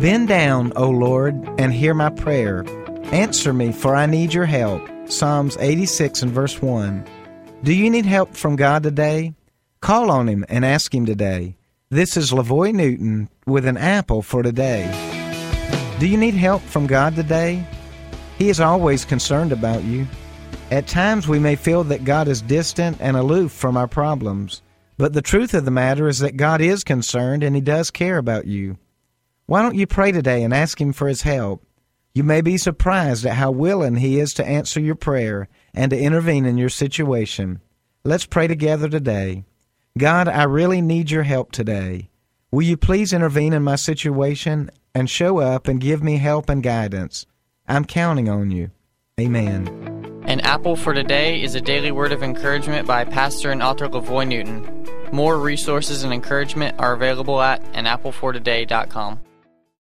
Bend down, O Lord, and hear my prayer. Answer me, for I need your help. Psalms 86 and verse 1. Do you need help from God today? Call on Him and ask Him today. This is Lavoy Newton with an apple for today. Do you need help from God today? He is always concerned about you. At times we may feel that God is distant and aloof from our problems, but the truth of the matter is that God is concerned and He does care about you. Why don't you pray today and ask Him for His help? You may be surprised at how willing He is to answer your prayer and to intervene in your situation. Let's pray together today. God, I really need your help today. Will you please intervene in my situation and show up and give me help and guidance? I'm counting on you. Amen. An Apple for Today is a daily word of encouragement by pastor and author Lavoy Newton. More resources and encouragement are available at anapplefortoday.com.